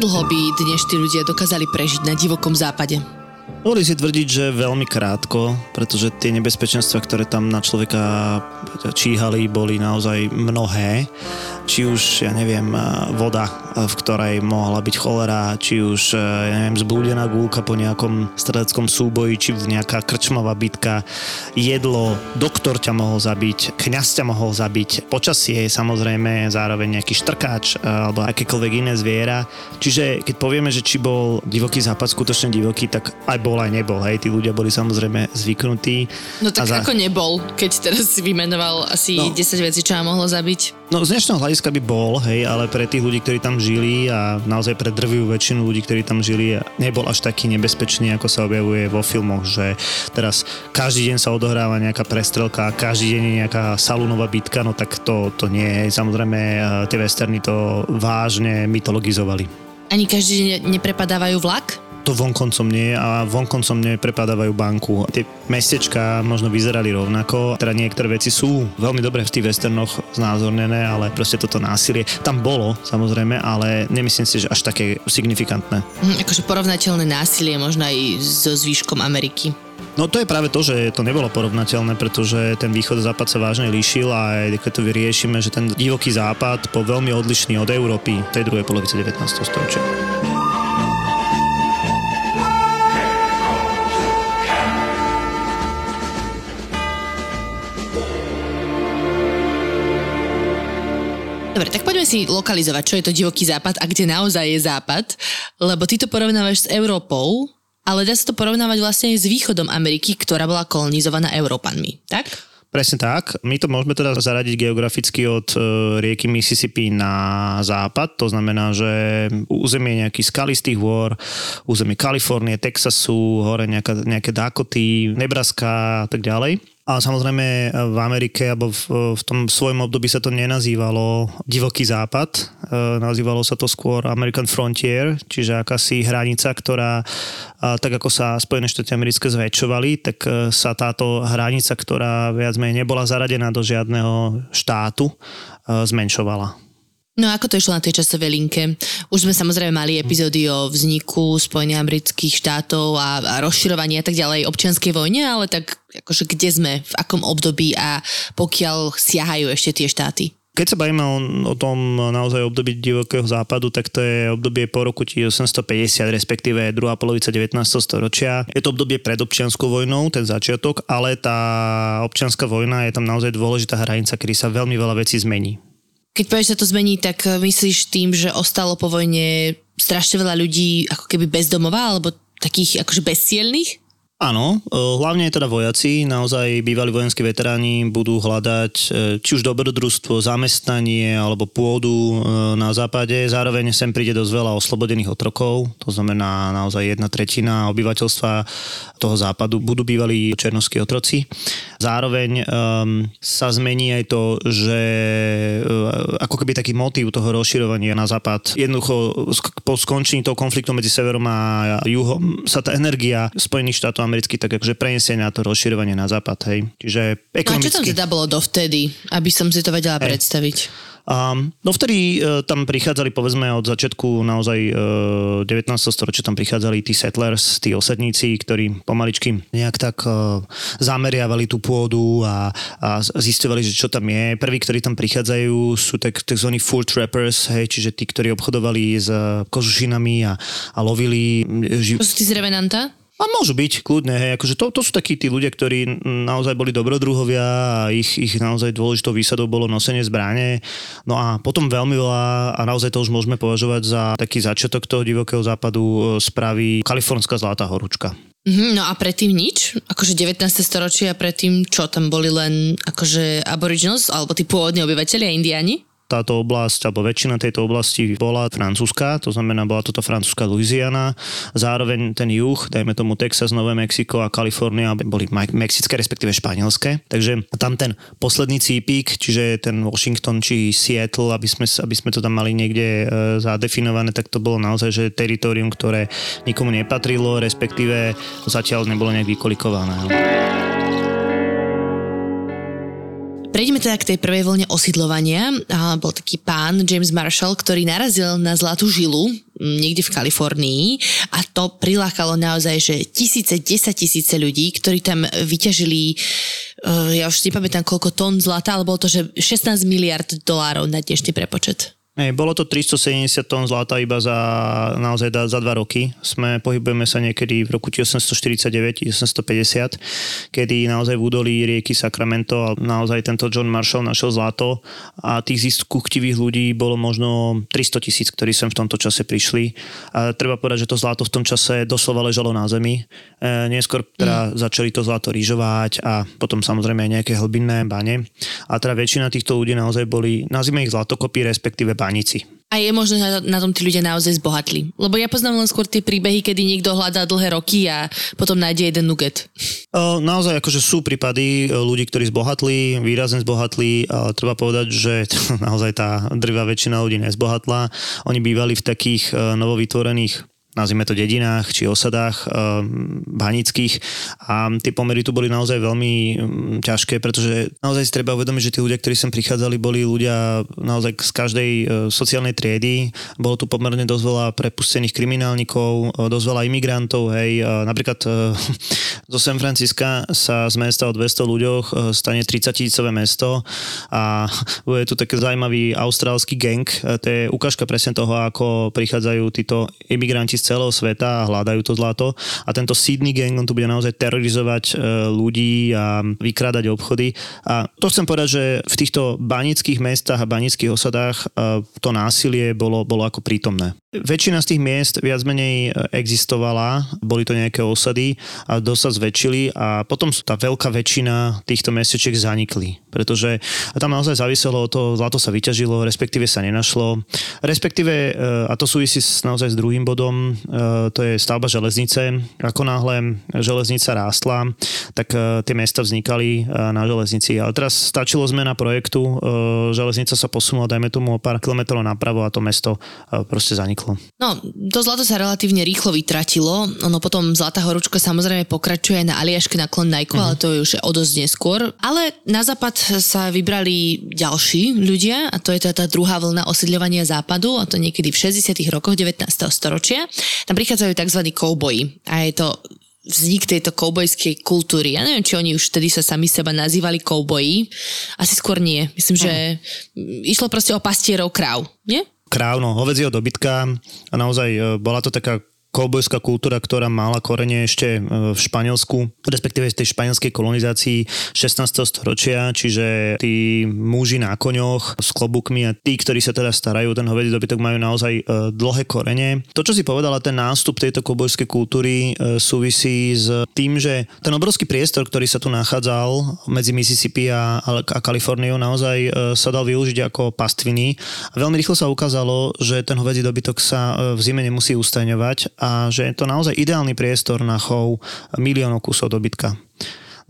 Dlho by dnes tí ľudia dokázali prežiť na divokom západe? Dovolí si tvrdiť, že veľmi krátko, pretože tie nebezpečenstva, ktoré tam na človeka číhali, boli naozaj mnohé. Či už, ja neviem, voda, v ktorej mohla byť cholera, či už, ja neviem, zblúdená gulka po nejakom stredeckom súboji, či nejaká krčmová bitka, jedlo, doktor ťa mohol zabiť, kňaz ťa mohol zabiť, počasie samozrejme, zároveň nejaký štrkáč alebo akékoľvek iné zviera. Čiže keď povieme, že či bol divoký západ skutočne divoký, tak aj bol aj nebol, hej, tí ľudia boli samozrejme zvyknutí. No tak za... ako nebol, keď teraz si vymenoval asi no. 10 vecí, čo ma mohlo zabiť? No z dnešného hľadiska by bol, hej, ale pre tých ľudí, ktorí tam žili a naozaj pre drvivú väčšinu ľudí, ktorí tam žili, nebol až taký nebezpečný, ako sa objavuje vo filmoch, že teraz každý deň sa odohráva nejaká prestrelka, každý deň je nejaká salúnová bitka, no tak to, to nie je. Samozrejme, eh, tie westerny to vážne mytologizovali. Ani každý deň neprepadávajú vlak? To vonkoncom nie a vonkoncom neprepadávajú banku. Tie mestečka možno vyzerali rovnako, teda niektoré veci sú veľmi dobre v tých westernoch znázornené, ale proste toto násilie tam bolo, samozrejme, ale nemyslím si, že až také signifikantné. Hm, akože porovnateľné násilie možno aj so zvýškom Ameriky. No to je práve to, že to nebolo porovnateľné, pretože ten východ a západ sa vážne líšil a aj keď to vyriešime, že ten divoký západ bol veľmi odlišný od Európy tej druhej polovice 19. storočia. Dobre, tak poďme si lokalizovať, čo je to divoký západ a kde naozaj je západ, lebo ty to porovnávaš s Európou, ale dá sa to porovnávať vlastne aj s východom Ameriky, ktorá bola kolonizovaná Európanmi, tak? Presne tak. My to môžeme teda zaradiť geograficky od e, rieky Mississippi na západ. To znamená, že územie nejakých skalistých hôr, územie Kalifornie, Texasu, hore nejaká, nejaké Dakoty, Nebraska a tak ďalej. A samozrejme v Amerike alebo v, v tom svojom období sa to nenazývalo divoký západ, e, nazývalo sa to skôr American Frontier, čiže akási hranica, ktorá tak ako sa Spojené štáty americké zväčšovali, tak e, sa táto hranica, ktorá viac menej nebola zaradená do žiadneho štátu, e, zmenšovala. No ako to išlo na tej časovej linke? Už sme samozrejme mali epizódy o vzniku Spojených amerických štátov a, a rozširovaní a tak ďalej občianskej vojne, ale tak akože kde sme, v akom období a pokiaľ siahajú ešte tie štáty? Keď sa bavíme o, o tom naozaj období divokého západu, tak to je obdobie po roku 1850, respektíve druhá polovica 19. storočia. Je to obdobie pred občianskou vojnou, ten začiatok, ale tá občianská vojna je tam naozaj dôležitá hranica, kedy sa veľmi veľa vecí zmení. Keď povieš, sa to zmení, tak eh, myslíš tým, že ostalo po vojne strašne veľa ľudí ako keby bezdomová, alebo takých akože bezcielných? Áno, e, hlavne teda vojaci, naozaj bývalí vojenskí veteráni budú hľadať e, či už dobrodružstvo, zamestnanie alebo pôdu e, na západe. Zároveň sem príde dosť veľa oslobodených otrokov, to znamená naozaj jedna tretina obyvateľstva toho západu budú bývalí černovskí otroci. Zároveň um, sa zmení aj to, že ako keby taký motív toho rozširovania na západ, jednoducho po skončení toho konfliktu medzi severom a juhom sa tá energia Spojených štátov amerických tak akože preniesie na to rozširovanie na západ, hej. Čiže ekonomicky... No a čo tam teda bolo dovtedy, aby som si to vedela hej. predstaviť? Um, no vtedy uh, tam prichádzali, povedzme, od začiatku naozaj uh, 19. storočia tam prichádzali tí settlers, tí osadníci, ktorí pomaličky nejak tak uh, zameriavali tú pôdu a, a zistovali, že čo tam je. Prví, ktorí tam prichádzajú, sú tak, tzv. full trappers, hej, čiže tí, ktorí obchodovali s kožušinami a, a lovili... Živ... To sú tí z Revenanta? A môžu byť, kľudne, hej, akože to, to sú takí tí ľudia, ktorí naozaj boli dobrodruhovia a ich, ich naozaj dôležitou výsadou bolo nosenie zbrane. No a potom veľmi veľa, a naozaj to už môžeme považovať za taký začiatok toho divokého západu, e, spraví kalifornská zlatá horúčka. Mm, no a predtým nič? Akože 19. storočie a predtým čo? Tam boli len akože aboriginals alebo tí pôvodní obyvateľia, indiani? Táto oblasť, alebo väčšina tejto oblasti bola francúzska, to znamená, bola toto francúzska Louisiana. Zároveň ten juh, dajme tomu Texas, Nové Mexiko a Kalifornia boli mexické, respektíve španielské. Takže tam ten posledný cípik, čiže ten Washington či Seattle, aby sme, aby sme to tam mali niekde e, zadefinované, tak to bolo naozaj že teritorium, ktoré nikomu nepatrilo, respektíve zatiaľ nebolo nejak vykolikované. Prejdeme teda k tej prvej vlne osídlovania. A bol taký pán James Marshall, ktorý narazil na zlatú žilu niekde v Kalifornii a to prilákalo naozaj, že tisíce, desať tisíce ľudí, ktorí tam vyťažili uh, ja už nepamätám koľko tón zlata, ale bolo to, že 16 miliard dolárov na dnešný prepočet. Hej, bolo to 370 tón zlata iba za naozaj za dva roky. Sme, pohybujeme sa niekedy v roku 1849-1850, kedy naozaj v údolí rieky Sacramento a naozaj tento John Marshall našiel zlato a tých ziskuchtivých ľudí bolo možno 300 tisíc, ktorí sem v tomto čase prišli. A treba povedať, že to zlato v tom čase doslova ležalo na zemi. E, neskôr teda mm. začali to zlato rýžovať a potom samozrejme aj nejaké hlbinné bane. A teda väčšina týchto ľudí naozaj boli, nazvime ich zlatokopy, respektíve bane stanici. A je možné, že na tom tí ľudia naozaj zbohatli. Lebo ja poznám len skôr tie príbehy, kedy niekto hľadá dlhé roky a potom nájde jeden nuget. Naozaj akože sú prípady ľudí, ktorí zbohatli, výrazne zbohatli, ale treba povedať, že naozaj tá drvá väčšina ľudí nezbohatla. Oni bývali v takých novovytvorených nazvime to dedinách či osadách e, banických. A tie pomery tu boli naozaj veľmi m, ťažké, pretože naozaj si treba uvedomiť, že tí ľudia, ktorí sem prichádzali, boli ľudia naozaj z každej e, sociálnej triedy. Bolo tu pomerne dosť veľa prepustených kriminálnikov, e, dosť veľa imigrantov, hej, napríklad zo San Francisca sa z mesta o 200 ľuďoch stane 30 tisícové mesto. A bude tu taký zaujímavý austrálsky gang, to je ukážka presne toho, ako prichádzajú títo imigranti z celého sveta a hľadajú to zlato. A tento Sydney gang, on tu bude naozaj terorizovať e, ľudí a vykrádať obchody. A to chcem povedať, že v týchto banických mestách a banických osadách e, to násilie bolo, bolo ako prítomné. Väčšina z tých miest viac menej e, existovala, boli to nejaké osady a dosť sa zväčšili a potom tá veľká väčšina týchto mestečiek zanikli, pretože tam naozaj záviselo o to, zlato sa vyťažilo, respektíve sa nenašlo, respektíve, e, a to súvisí s, naozaj s druhým bodom, e, to je stavba železnice. Ako náhle železnica rástla, tak tie mesta vznikali na železnici. Ale teraz stačilo zmena projektu, železnica sa posunula, dajme tomu o pár kilometrov napravo a to mesto proste zaniklo? No, to zlato sa relatívne rýchlo vytratilo. Ono potom Zlatá horúčka samozrejme pokračuje na Aliaške na Klondajku, uh-huh. ale to je už o dosť neskôr. Ale na západ sa vybrali ďalší ľudia a to je tá, tá druhá vlna osídľovania západu a to niekedy v 60. rokoch 19. storočia. Tam prichádzajú tzv. kouboji a je to vznik tejto koubojskej kultúry. Ja neviem, či oni už vtedy sa sami seba nazývali kouboji. Asi skôr nie. Myslím, že uh-huh. išlo proste o pastierov kráv, nie? kráv, no hovedzieho dobytka a naozaj e, bola to taká koubojská kultúra, ktorá mala korene ešte e, v Španielsku, respektíve v tej španielskej kolonizácii 16. storočia, čiže tí muži na koňoch s klobúkmi a tí, ktorí sa teda starajú ten hovedzí dobytok, majú naozaj e, dlhé korene. To, čo si povedala, ten nástup tejto koubojskej kultúry e, súvisí s tým, že ten obrovský priestor, ktorý sa tu nachádzal medzi Mississippi a, a Kaliforniou, naozaj sa dal využiť ako pastviny. A veľmi rýchlo sa ukázalo, že ten hovedzí dobytok sa v zime nemusí ustajňovať a že je to naozaj ideálny priestor na chov miliónov kusov dobytka.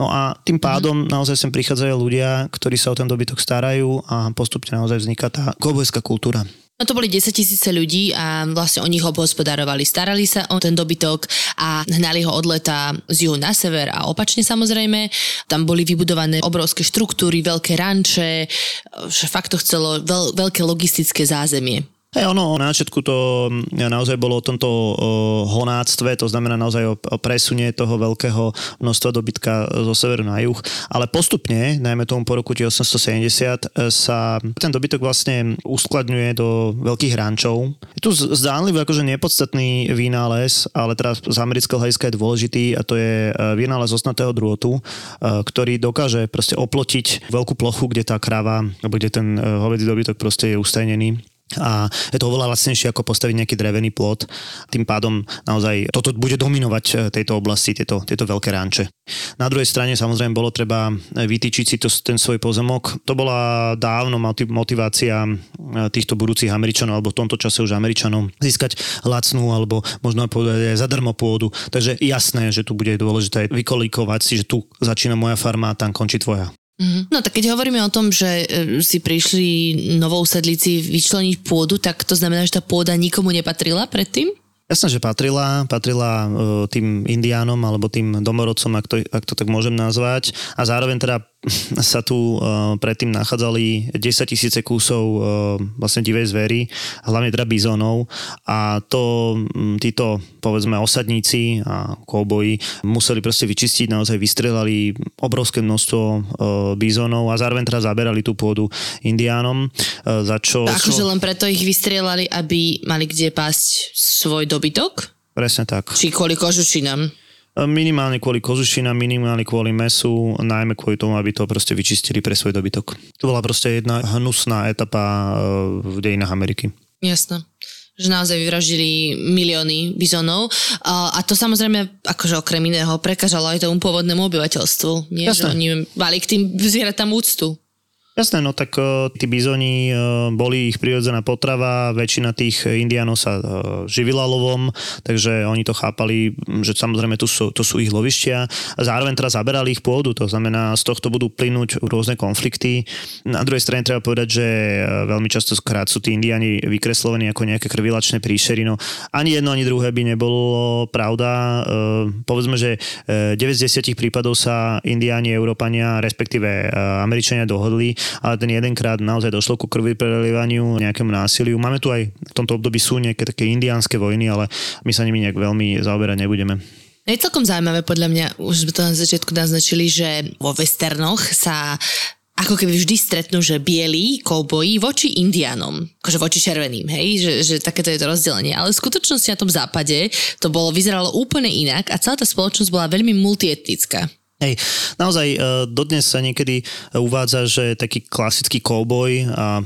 No a tým pádom mm-hmm. naozaj sem prichádzajú ľudia, ktorí sa o ten dobytok starajú a postupne naozaj vzniká tá kovbojská kultúra. No to boli 10 tisíce ľudí a vlastne o nich obhospodarovali. Starali sa o ten dobytok a hnali ho od leta z juhu na sever a opačne samozrejme. Tam boli vybudované obrovské štruktúry, veľké ranče, že fakt to chcelo veľ, veľké logistické zázemie. Hey, ono, na začiatku to mm, naozaj bolo o tomto honáctve, to znamená naozaj o, o presunie toho veľkého množstva dobytka zo severu na juh, ale postupne, najmä tomu po roku 1870, e, sa ten dobytok vlastne uskladňuje do veľkých rančov. Je tu zdánlivý akože nepodstatný vynález, ale teraz z amerického hľadiska je dôležitý a to je e, vynález osnatého drôtu, e, ktorý dokáže proste oplotiť veľkú plochu, kde tá krava, alebo kde ten hovedzí dobytok proste je ustajnený a je to oveľa lacnejšie ako postaviť nejaký drevený plot. Tým pádom naozaj toto bude dominovať e, tejto oblasti, tieto, tieto veľké ranče. Na druhej strane samozrejme bolo treba vytýčiť si to, ten svoj pozemok. To bola dávno motivácia e, týchto budúcich Američanov, alebo v tomto čase už Američanov, získať lacnú alebo možno povedať aj zadarmo pôdu. Takže jasné, že tu bude dôležité vykolíkovať si, že tu začína moja farma a tam končí tvoja. Mm-hmm. No tak keď hovoríme o tom, že e, si prišli novou sedlici vyčleniť pôdu, tak to znamená, že tá pôda nikomu nepatrila predtým? Jasné, že patrila, patrila e, tým indiánom alebo tým domorodcom, ak to, ak to tak môžem nazvať. A zároveň teda sa tu uh, predtým nachádzali 10 tisíce kusov uh, vlastne divej zvery, hlavne teda bizónov a to um, títo povedzme osadníci a kouboji museli proste vyčistiť, naozaj vystrelali obrovské množstvo uh, bizónov a zároveň teda zaberali tú pôdu indiánom, uh, za čo... Akože len preto ich vystrelali, aby mali kde pásť svoj dobytok? Presne tak. Či kvôli kožušinám? Minimálne kvôli kožušinám, minimálne kvôli mesu, najmä kvôli tomu, aby to proste vyčistili pre svoj dobytok. To bola proste jedna hnusná etapa e, v dejinách Ameriky. Jasné že naozaj vyvraždili milióny bizonov. A to samozrejme, akože okrem iného, prekážalo aj tomu pôvodnému obyvateľstvu. Nie, Jasné. že oni mali k tým zvieratám úctu. Jasné, no tak uh, tí bizoni uh, boli ich prirodzená potrava, väčšina tých indiánov sa uh, živila lovom, takže oni to chápali, že samozrejme tu sú, to sú ich lovištia. A zároveň teraz zaberali ich pôdu, to znamená, z tohto budú plynúť rôzne konflikty. Na druhej strane treba povedať, že veľmi často krát sú tí indiáni vykreslovení ako nejaké krvilačné príšery. No ani jedno, ani druhé by nebolo pravda. Povedzme, že 9 z 10 prípadov sa indiáni, Európania, respektíve Američania dohodli ale ten jedenkrát naozaj došlo ku krvi prelievaniu, nejakému násiliu. Máme tu aj v tomto období sú nejaké také indiánske vojny, ale my sa nimi nejak veľmi zaoberať nebudeme. Je celkom zaujímavé, podľa mňa, už sme to na začiatku naznačili, že vo westernoch sa ako keby vždy stretnú, že bielí kouboji voči indianom, akože voči červeným, hej, že, že takéto je to rozdelenie. Ale v skutočnosti na tom západe to bolo, vyzeralo úplne inak a celá tá spoločnosť bola veľmi multietnická. Hej, naozaj e, dodnes sa niekedy uvádza, že taký klasický cowboy a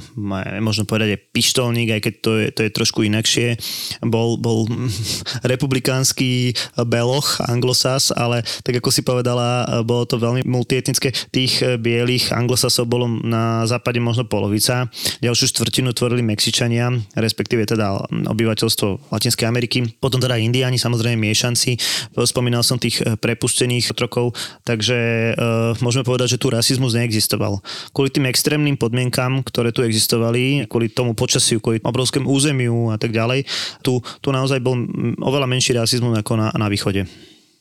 možno povedať aj pištolník, aj keď to je, to je trošku inakšie, bol, bol republikánsky beloch, anglosas, ale tak ako si povedala, bolo to veľmi multietnické. Tých bielých anglosasov bolo na západe možno polovica. Ďalšiu štvrtinu tvorili Mexičania, respektíve teda obyvateľstvo Latinskej Ameriky. Potom teda Indiáni, samozrejme miešanci. Spomínal som tých prepustených otrokov Takže uh, môžeme povedať, že tu rasizmus neexistoval. Kvôli tým extrémnym podmienkam, ktoré tu existovali, kvôli tomu počasiu, kvôli obrovskému územiu a tak ďalej, tu, tu naozaj bol oveľa menší rasizmus ako na, na východe.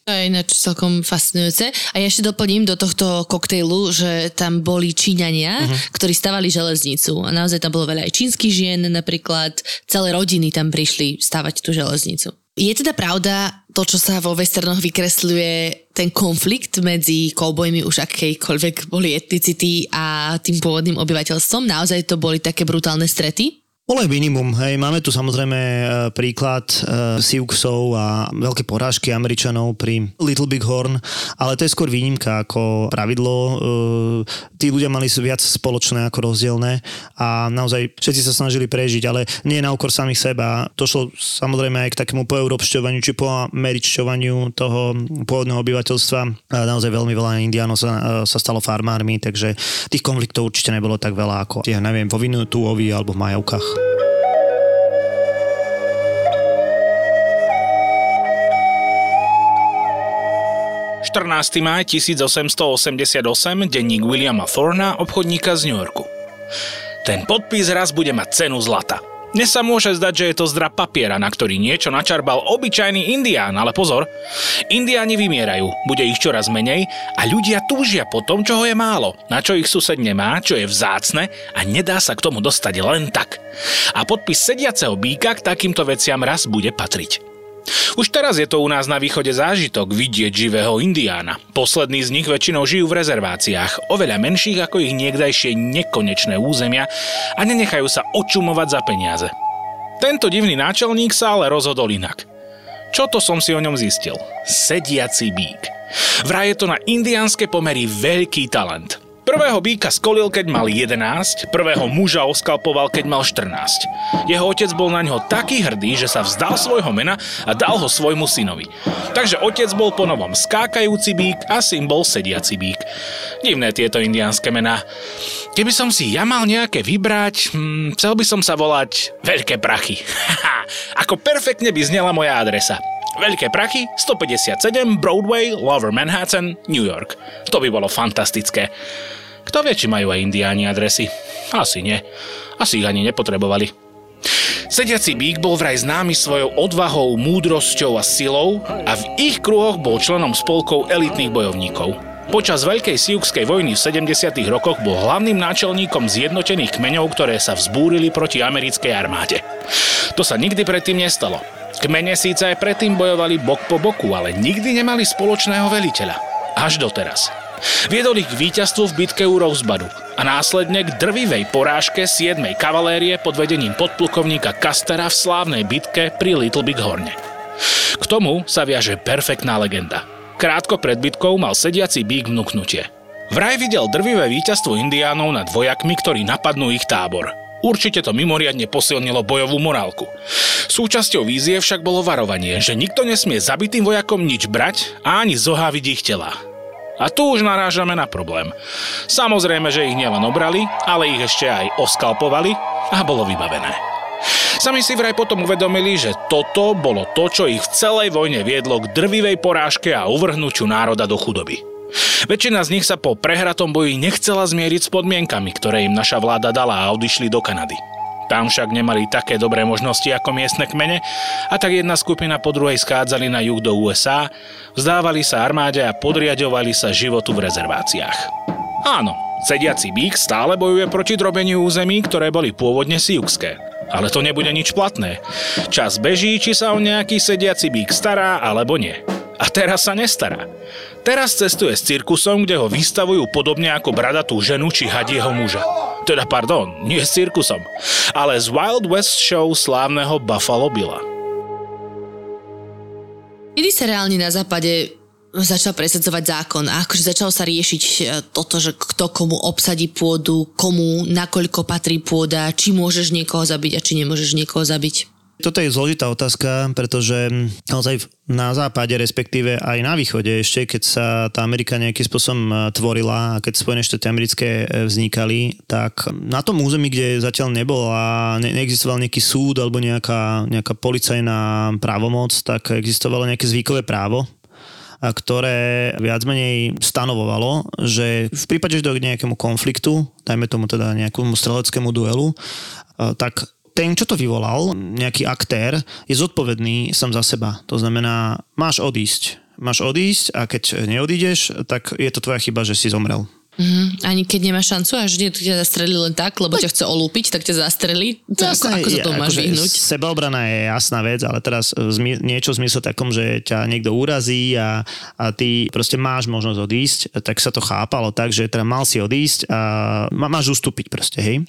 To je ináč celkom fascinujúce. A ja ešte doplním do tohto koktejlu, že tam boli Číňania, uh-huh. ktorí stavali železnicu. A naozaj tam bolo veľa aj čínskych žien napríklad. Celé rodiny tam prišli stavať tú železnicu. Je teda pravda to, čo sa vo westernoch vykresľuje, ten konflikt medzi koubojmi už akejkoľvek boli etnicity a tým pôvodným obyvateľstvom? Naozaj to boli také brutálne strety? Bolo minimum, hej. Máme tu samozrejme e, príklad uh, Siouxov a veľké porážky Američanov pri Little Big Horn, ale to je skôr výnimka ako pravidlo. Uh, tí ľudia mali viac spoločné ako rozdielne a naozaj všetci sa snažili prežiť, ale nie na úkor samých seba. To šlo samozrejme aj k takému poeurópšťovaniu či poameričťovaniu toho pôvodného obyvateľstva. A naozaj veľmi veľa indiánov sa, uh, sa stalo farmármi, takže tých konfliktov určite nebolo tak veľa ako, ja neviem, vo Vinutuovi alebo v Majavkách. 14. maj 1888, denník Williama Thorna, obchodníka z New Yorku. Ten podpis raz bude mať cenu zlata. Dnes sa môže zdať, že je to zdra papiera, na ktorý niečo načarbal obyčajný indián, ale pozor, indiáni vymierajú, bude ich čoraz menej a ľudia túžia po tom, čoho je málo, na čo ich sused nemá, čo je vzácne a nedá sa k tomu dostať len tak. A podpis sediaceho býka k takýmto veciam raz bude patriť. Už teraz je to u nás na východe zážitok vidieť živého indiána. Poslední z nich väčšinou žijú v rezerváciách, oveľa menších ako ich niekdajšie nekonečné územia a nenechajú sa očumovať za peniaze. Tento divný náčelník sa ale rozhodol inak. Čo to som si o ňom zistil? Sediaci bík. Vraj je to na indiánske pomery veľký talent. Prvého býka skolil, keď mal 11, prvého muža oskalpoval, keď mal 14. Jeho otec bol na ňo taký hrdý, že sa vzdal svojho mena a dal ho svojmu synovi. Takže otec bol po novom skákajúci bík a syn bol sediaci bík. Divné tieto indiánske mená. Keby som si ja mal nejaké vybrať, hm, chcel by som sa volať Veľké prachy. Ako perfektne by znela moja adresa. Veľké prachy, 157 Broadway, Lower Manhattan, New York. To by bolo fantastické. Kto vie, či majú aj indiáni adresy? Asi nie. Asi ich ani nepotrebovali. Sediaci bík bol vraj známy svojou odvahou, múdrosťou a silou a v ich kruhoch bol členom spolkov elitných bojovníkov. Počas Veľkej siukskej vojny v 70. rokoch bol hlavným náčelníkom zjednotených kmeňov, ktoré sa vzbúrili proti americkej armáde. To sa nikdy predtým nestalo. Kmene síce aj predtým bojovali bok po boku, ale nikdy nemali spoločného veliteľa. Až doteraz. Viedol ich k víťazstvu v bitke u Rosebadu a následne k drvivej porážke 7. kavalérie pod vedením podplukovníka Kastera v slávnej bitke pri Little Big Horne. K tomu sa viaže perfektná legenda. Krátko pred bitkou mal sediaci bík vnúknutie. Vraj videl drvivé víťazstvo indiánov nad vojakmi, ktorí napadnú ich tábor – Určite to mimoriadne posilnilo bojovú morálku. Súčasťou vízie však bolo varovanie, že nikto nesmie zabitým vojakom nič brať a ani zoháviť ich tela. A tu už narážame na problém. Samozrejme, že ich nielen obrali, ale ich ešte aj oskalpovali a bolo vybavené. Sami si vraj potom uvedomili, že toto bolo to, čo ich v celej vojne viedlo k drvivej porážke a uvrhnutiu národa do chudoby. Väčšina z nich sa po prehratom boji nechcela zmieriť s podmienkami, ktoré im naša vláda dala a odišli do Kanady. Tam však nemali také dobré možnosti ako miestne kmene a tak jedna skupina po druhej schádzali na juh do USA, vzdávali sa armáde a podriadovali sa životu v rezerváciách. Áno, sediaci bík stále bojuje proti drobeniu území, ktoré boli pôvodne siukské. Ale to nebude nič platné. Čas beží, či sa o nejaký sediaci bík stará alebo nie. A teraz sa nestará. Teraz cestuje s cirkusom, kde ho vystavujú podobne ako bradatú ženu či hadieho muža. Teda pardon, nie s cirkusom, ale z Wild West show slávneho Buffalo Billa. Kedy sa reálne na západe začal presadzovať zákon a akože začalo sa riešiť e, toto, že kto komu obsadí pôdu, komu, nakoľko patrí pôda, či môžeš niekoho zabiť a či nemôžeš niekoho zabiť. Toto je zložitá otázka, pretože naozaj na západe, respektíve aj na východe ešte, keď sa tá Amerika nejakým spôsobom e, tvorila a keď Spojené štáty americké e, vznikali, tak na tom území, kde zatiaľ nebola, ne, neexistoval nejaký súd alebo nejaká, nejaká policajná právomoc, tak existovalo nejaké zvykové právo, ktoré viac menej stanovovalo, že v prípade, že k nejakému konfliktu, dajme tomu teda nejakému streleckému duelu, e, tak ten, čo to vyvolal, nejaký aktér, je zodpovedný sám za seba. To znamená, máš odísť. Máš odísť a keď neodídeš, tak je to tvoja chyba, že si zomrel. Mm-hmm. Ani keď nemáš šancu a že ťa zastrelí len tak, lebo ťa chce olúpiť, tak ťa zastrelí. To Jasné, ako, ako sa to máš akože vyhnúť? Sebaobrana je jasná vec, ale teraz zmi, niečo v zmysle takom, že ťa niekto urazí a, a ty proste máš možnosť odísť, tak sa to chápalo tak, že teda mal si odísť a má, máš ustúpiť proste, hej.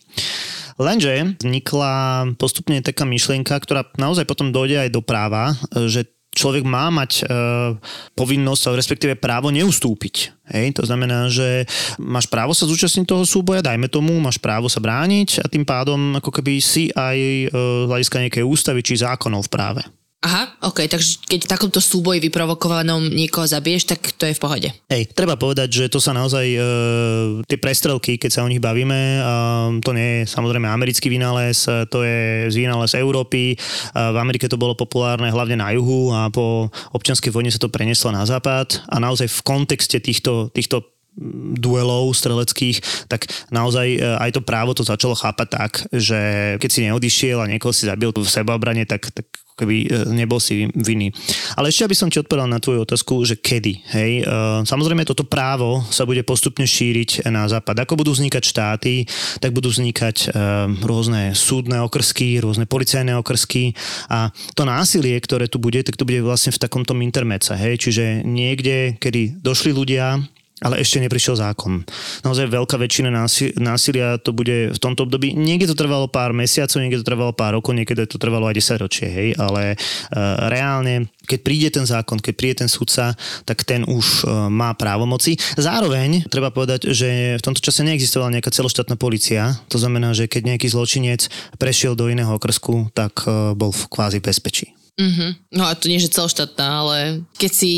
Lenže vznikla postupne taká myšlienka, ktorá naozaj potom dojde aj do práva, že človek má mať e, povinnosť, respektíve právo neustúpiť. Hej? To znamená, že máš právo sa zúčastniť toho súboja, dajme tomu, máš právo sa brániť a tým pádom ako keby si aj e, hľadiska nejakej ústavy či zákonov v práve. Aha, ok, takže keď v takomto súboji vyprovokovanom niekoho zabiješ, tak to je v pohode. Hej, treba povedať, že to sa naozaj, e, tie prestrelky, keď sa o nich bavíme, e, to nie je samozrejme americký vynález, to je z vynález Európy. E, v Amerike to bolo populárne hlavne na juhu a po občianskej vojne sa to preneslo na západ a naozaj v kontexte týchto, týchto duelov streleckých, tak naozaj e, aj to právo to začalo chápať tak, že keď si neodišiel a niekoho si zabil v sebaobrane, tak, tak keby e, nebol si vinný. Ale ešte aby som ti odpovedal na tvoju otázku, že kedy. Hej? E, samozrejme toto právo sa bude postupne šíriť na západ. Ako budú vznikať štáty, tak budú vznikať rôzne súdne okrsky, rôzne policajné okrsky a to násilie, ktoré tu bude, tak to bude vlastne v takomto intermece. Hej? Čiže niekde, kedy došli ľudia ale ešte neprišiel zákon. Naozaj veľká väčšina násilia to bude v tomto období. Niekde to trvalo pár mesiacov, niekde to trvalo pár rokov, niekedy to trvalo aj 10 ročie, hej, ale uh, reálne, keď príde ten zákon, keď príde ten sudca, tak ten už uh, má právomoci. Zároveň treba povedať, že v tomto čase neexistovala nejaká celoštátna policia, to znamená, že keď nejaký zločinec prešiel do iného okrsku, tak uh, bol v kvázi bezpečí. Mm-hmm. No a to nie, že celoštátna, ale keď si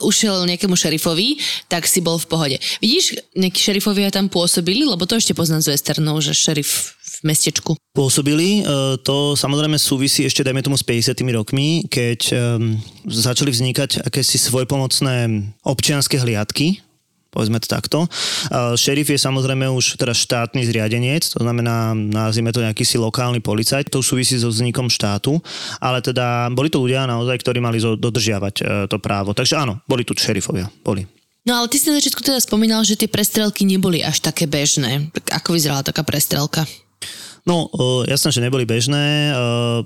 ušiel nejakému šerifovi, tak si bol v pohode. Vidíš, nejakí šerifovia tam pôsobili, lebo to ešte poznám z westernov, že šerif v mestečku. Pôsobili, e, to samozrejme súvisí ešte, dajme tomu, s 50 rokmi, keď um, začali vznikať akési svojpomocné občianske hliadky, povedzme to takto. Šerif je samozrejme už teraz štátny zriadenec, to znamená, nazvime to nejaký si lokálny policajt, to súvisí so vznikom štátu, ale teda boli to ľudia naozaj, ktorí mali dodržiavať e, to právo. Takže áno, boli tu šerifovia, boli. No ale ty si na začiatku teda spomínal, že tie prestrelky neboli až také bežné. Ako vyzerala taká prestrelka? No, jasné, že neboli bežné,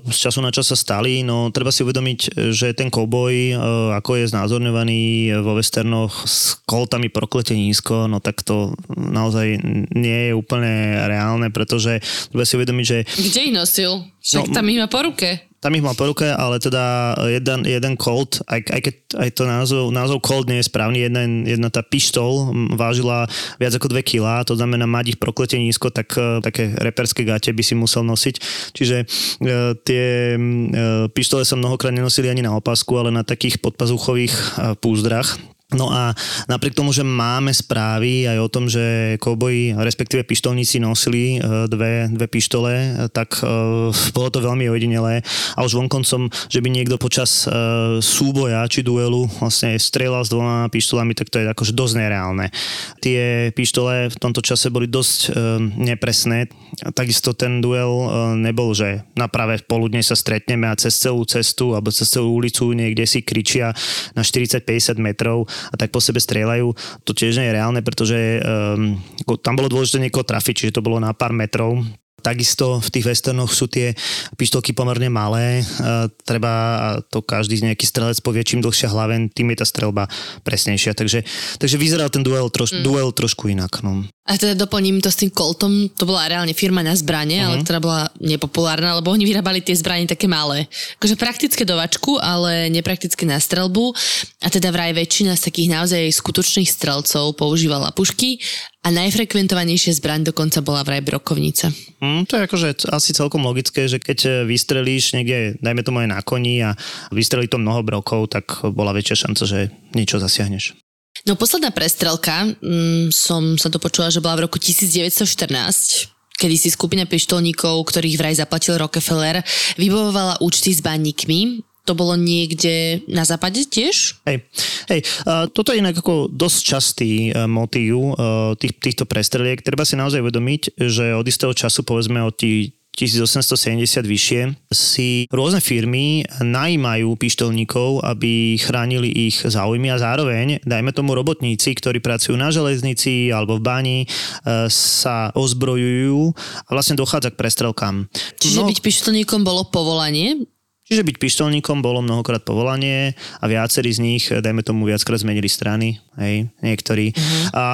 z času na čas sa stali, no treba si uvedomiť, že ten kouboj, ako je znázorňovaný vo westernoch s koltami proklete nízko, no tak to naozaj nie je úplne reálne, pretože treba si uvedomiť, že... Kde ich nosil? Však no, tam ich má po ruke tam ich mal po ruke, ale teda jeden, jeden Colt, aj, aj keď aj to názov, názov Colt nie je správny, jedna, jedna tá pištol vážila viac ako 2 kg, to znamená mať ich proklete nízko, tak uh, také reperské gate by si musel nosiť. Čiže uh, tie uh, pištole sa mnohokrát nenosili ani na opasku, ale na takých podpazuchových uh, púzdrach, No a napriek tomu, že máme správy aj o tom, že kouboji, respektíve pištolníci nosili e, dve, dve pištole, e, tak uh, bolo to veľmi ojedinelé. A už vonkoncom, že by niekto počas uh, súboja či duelu vlastne strieľal s dvoma pištolami, tak to je akože dosť nereálne. Tie pištole v tomto čase boli dosť uh, nepresné. Takisto ten duel uh, nebol, že na práve v poludne sa stretneme a cez celú cestu alebo cez celú ulicu niekde si kričia na 40-50 metrov a tak po sebe strieľajú. To tiež nie je reálne, pretože um, tam bolo dôležité niekoho trafiť, čiže to bolo na pár metrov Takisto v tých westernoch sú tie pištolky pomerne malé. Uh, treba to každý z nejaký strelec povie, čím dlhšia hlaven, tým je tá strelba presnejšia. Takže, takže vyzeral ten duel, troš, mm. duel trošku inak. No. A teda doplním to s tým Coltom, to bola reálne firma na zbranie, uh-huh. ale mhm. ktorá bola nepopulárna, lebo oni vyrábali tie zbranie také malé. Akože praktické do vačku, ale nepraktické na strelbu. A teda vraj väčšina z takých naozaj skutočných strelcov používala pušky a najfrekventovanejšia zbraň dokonca bola vraj brokovnica. Mm, to je akože asi celkom logické, že keď vystrelíš niekde, dajme tomu aj na koni a vystrelí to mnoho brokov, tak bola väčšia šanca, že niečo zasiahneš. No posledná prestrelka, mm, som sa dopočula, že bola v roku 1914, kedy si skupina pištolníkov, ktorých vraj zaplatil Rockefeller, vybovovala účty s baníkmi to bolo niekde na západe tiež? Hej, hej uh, toto je inak ako dosť častý uh, motív uh, tých, týchto prestreliek. Treba si naozaj uvedomiť, že od istého času, povedzme od tých 1870 vyššie, si rôzne firmy najímajú pištolníkov, aby chránili ich záujmy a zároveň, dajme tomu robotníci, ktorí pracujú na železnici alebo v bani, e, sa ozbrojujú a vlastne dochádza k prestrelkám. Čiže no, byť pištolníkom bolo povolanie? Čiže byť pištolníkom bolo mnohokrát povolanie a viacerí z nich, dajme tomu, viackrát zmenili strany, hej, niektorí. Uh-huh. A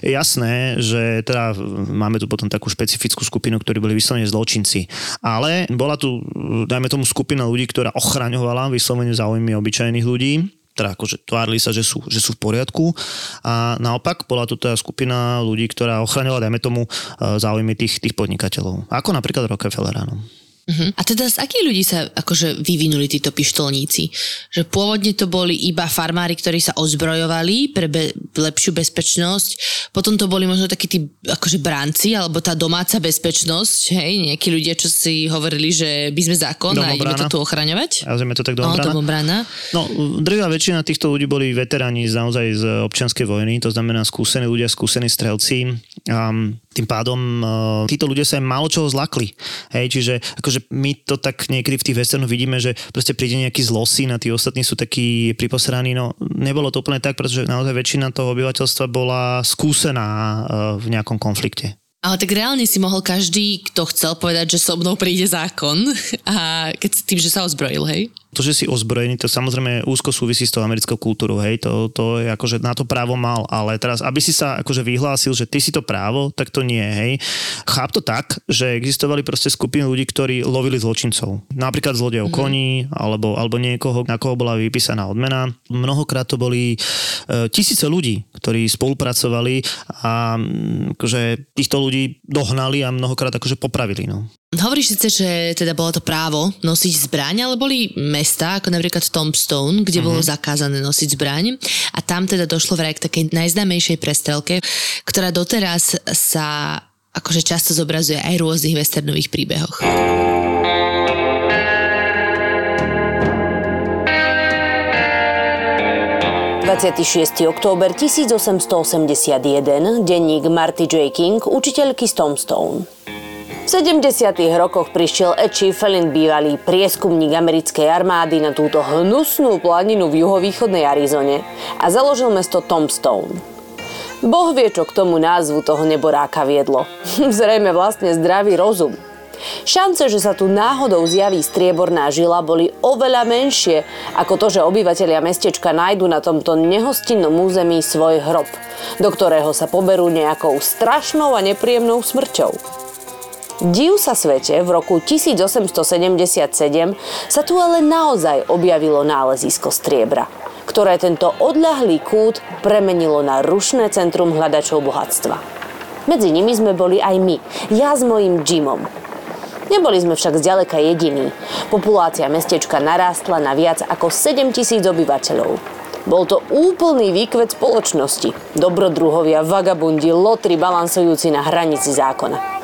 jasné, že teda máme tu potom takú špecifickú skupinu, ktorí boli vyslovene zločinci. Ale bola tu, dajme tomu, skupina ľudí, ktorá ochraňovala vyslovene záujmy obyčajných ľudí teda akože tvárili sa, že sú, že sú v poriadku a naopak bola tu teda skupina ľudí, ktorá ochraňovala, dajme tomu, záujmy tých, tých podnikateľov. Ako napríklad Rockefeller, áno. Uh-huh. A teda z akých ľudí sa akože vyvinuli títo pištolníci? Že pôvodne to boli iba farmári, ktorí sa ozbrojovali pre be- lepšiu bezpečnosť, potom to boli možno takí tí akože bránci, alebo tá domáca bezpečnosť, hej, nejakí ľudia, čo si hovorili, že by sme zákon domobrana. a ideme to tu ochraňovať. A to tak domobrana. No, domobrana. No, drvá väčšina týchto ľudí boli veteráni z, naozaj z občianskej vojny, to znamená skúsení ľudia, skúsení strelci. Um, tým pádom uh, títo ľudia sa aj málo čoho zlakli. Hej, čiže akože my to tak niekedy v tých westernoch vidíme, že proste príde nejaký zlosí a tí ostatní sú takí priposraní. No nebolo to úplne tak, pretože naozaj väčšina toho obyvateľstva bola skúsená uh, v nejakom konflikte. Ale tak reálne si mohol každý, kto chcel povedať, že so mnou príde zákon a keď tým, že sa ozbrojil, hej? To, že si ozbrojený, to samozrejme úzko súvisí s tou americkou kultúrou, hej, to, to je akože na to právo mal, ale teraz, aby si sa akože vyhlásil, že ty si to právo, tak to nie, hej. Cháp to tak, že existovali proste skupiny ľudí, ktorí lovili zločincov. Napríklad zlodejov mm. koní, alebo, alebo niekoho, na koho bola vypísaná odmena. Mnohokrát to boli e, tisíce ľudí, ktorí spolupracovali a akože týchto ľudí dohnali a mnohokrát akože popravili, no. Hovoríš síce, že teda bolo to právo nosiť zbraň, ale boli mesta, ako napríklad Tombstone, kde uh-huh. bolo mhm. zakázané nosiť zbraň a tam teda došlo vraj k takej najznámejšej prestrelke, ktorá doteraz sa akože často zobrazuje aj v rôznych westernových príbehoch. 26. október 1881, denník Marty J. King, učiteľky z Tombstone. V 70. rokoch prišiel Ed Schiffelin, bývalý prieskumník americkej armády na túto hnusnú planinu v juhovýchodnej Arizone a založil mesto Tombstone. Boh vie, čo k tomu názvu toho neboráka viedlo. Zrejme vlastne zdravý rozum. Šance, že sa tu náhodou zjaví strieborná žila, boli oveľa menšie ako to, že obyvatelia mestečka nájdu na tomto nehostinnom území svoj hrob, do ktorého sa poberú nejakou strašnou a nepríjemnou smrťou. Div sa svete, v roku 1877 sa tu ale naozaj objavilo nálezisko striebra, ktoré tento odľahlý kút premenilo na rušné centrum hľadačov bohatstva. Medzi nimi sme boli aj my, ja s mojím Jimom. Neboli sme však zďaleka jediní. Populácia mestečka narástla na viac ako 7 tisíc obyvateľov. Bol to úplný výkvet spoločnosti. Dobrodruhovia, vagabundi, lotri balansujúci na hranici zákona.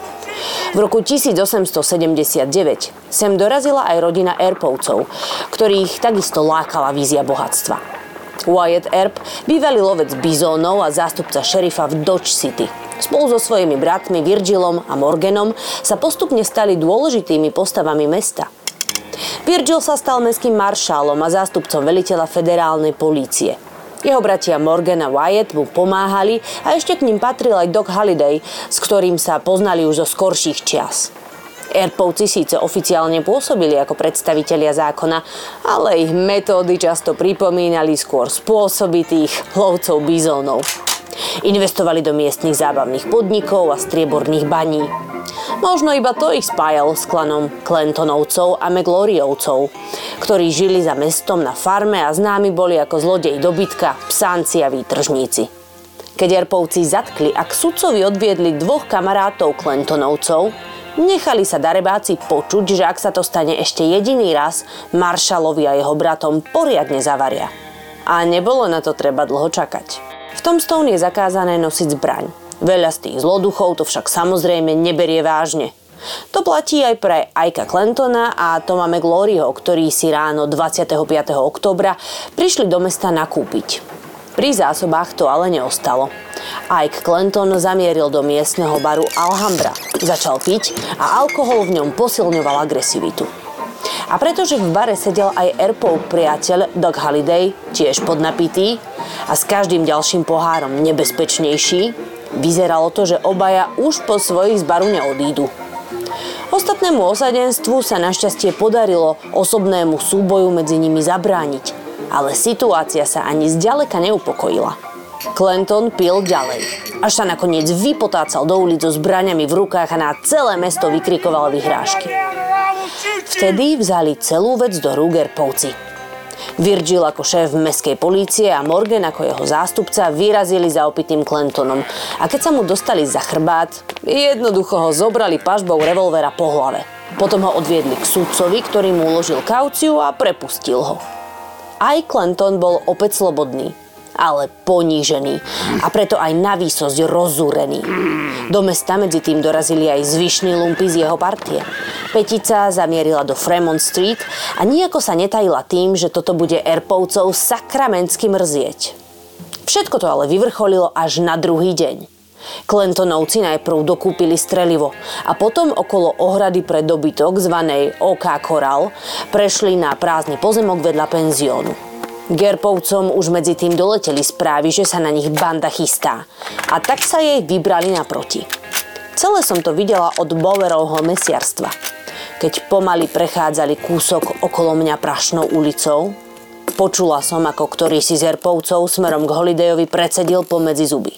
V roku 1879 sem dorazila aj rodina Erpovcov, ktorých takisto lákala vízia bohatstva. Wyatt Earp, bývalý lovec bizónov a zástupca šerifa v Dodge City. Spolu so svojimi bratmi Virgilom a Morganom sa postupne stali dôležitými postavami mesta. Virgil sa stal mestským maršálom a zástupcom veliteľa federálnej polície – jeho bratia Morgan a Wyatt mu pomáhali a ešte k ním patril aj Doc Halliday, s ktorým sa poznali už zo skorších čias. Erpovci síce oficiálne pôsobili ako predstavitelia zákona, ale ich metódy často pripomínali skôr spôsoby tých lovcov bizónov. Investovali do miestnych zábavných podnikov a strieborných baní. Možno iba to ich spájalo s klanom Clintonovcov a McLauriovcov, ktorí žili za mestom na farme a známi boli ako zlodej dobytka, psánci a výtržníci. Keď Erpovci zatkli a k sudcovi odviedli dvoch kamarátov Clintonovcov, nechali sa darebáci počuť, že ak sa to stane ešte jediný raz, Maršalovi a jeho bratom poriadne zavaria. A nebolo na to treba dlho čakať. V Tombstone je zakázané nosiť zbraň. Veľa z tých zloduchov to však samozrejme neberie vážne. To platí aj pre Aika Clintona a Toma McGloryho, ktorí si ráno 25. oktobra prišli do mesta nakúpiť. Pri zásobách to ale neostalo. Ike Clinton zamieril do miestneho baru Alhambra, začal piť a alkohol v ňom posilňoval agresivitu. A pretože v bare sedel aj Airpov priateľ Doug Halliday, tiež podnapitý a s každým ďalším pohárom nebezpečnejší, Vyzeralo to, že obaja už po svojich z baru neodídu. Ostatnému osadenstvu sa našťastie podarilo osobnému súboju medzi nimi zabrániť, ale situácia sa ani zďaleka neupokojila. Clinton pil ďalej, až sa nakoniec vypotácal do ulic so zbraňami v rukách a na celé mesto vykrikoval vyhrážky. Vtedy vzali celú vec do rúk Erpovci. Virgil ako šéf mestskej polície a Morgan ako jeho zástupca vyrazili za opitým Clintonom a keď sa mu dostali za chrbát, jednoducho ho zobrali pažbou revolvera po hlave. Potom ho odviedli k sudcovi, ktorý mu uložil kauciu a prepustil ho. Aj Clinton bol opäť slobodný ale ponížený a preto aj na výsosť rozúrený. Do mesta medzi tým dorazili aj zvyšní lumpy z jeho partie. Petica zamierila do Fremont Street a nejako sa netajila tým, že toto bude Erpovcov sakramentsky mrzieť. Všetko to ale vyvrcholilo až na druhý deň. Clintonovci najprv dokúpili strelivo a potom okolo ohrady pre dobytok zvanej OK Coral prešli na prázdny pozemok vedľa penziónu. Gerpovcom už medzi tým doleteli správy, že sa na nich banda chystá. A tak sa jej vybrali naproti. Celé som to videla od Bowerovho mesiarstva. Keď pomaly prechádzali kúsok okolo mňa prašnou ulicou, počula som, ako ktorý si z Erpovcov smerom k Holidayovi predsedil pomedzi zuby.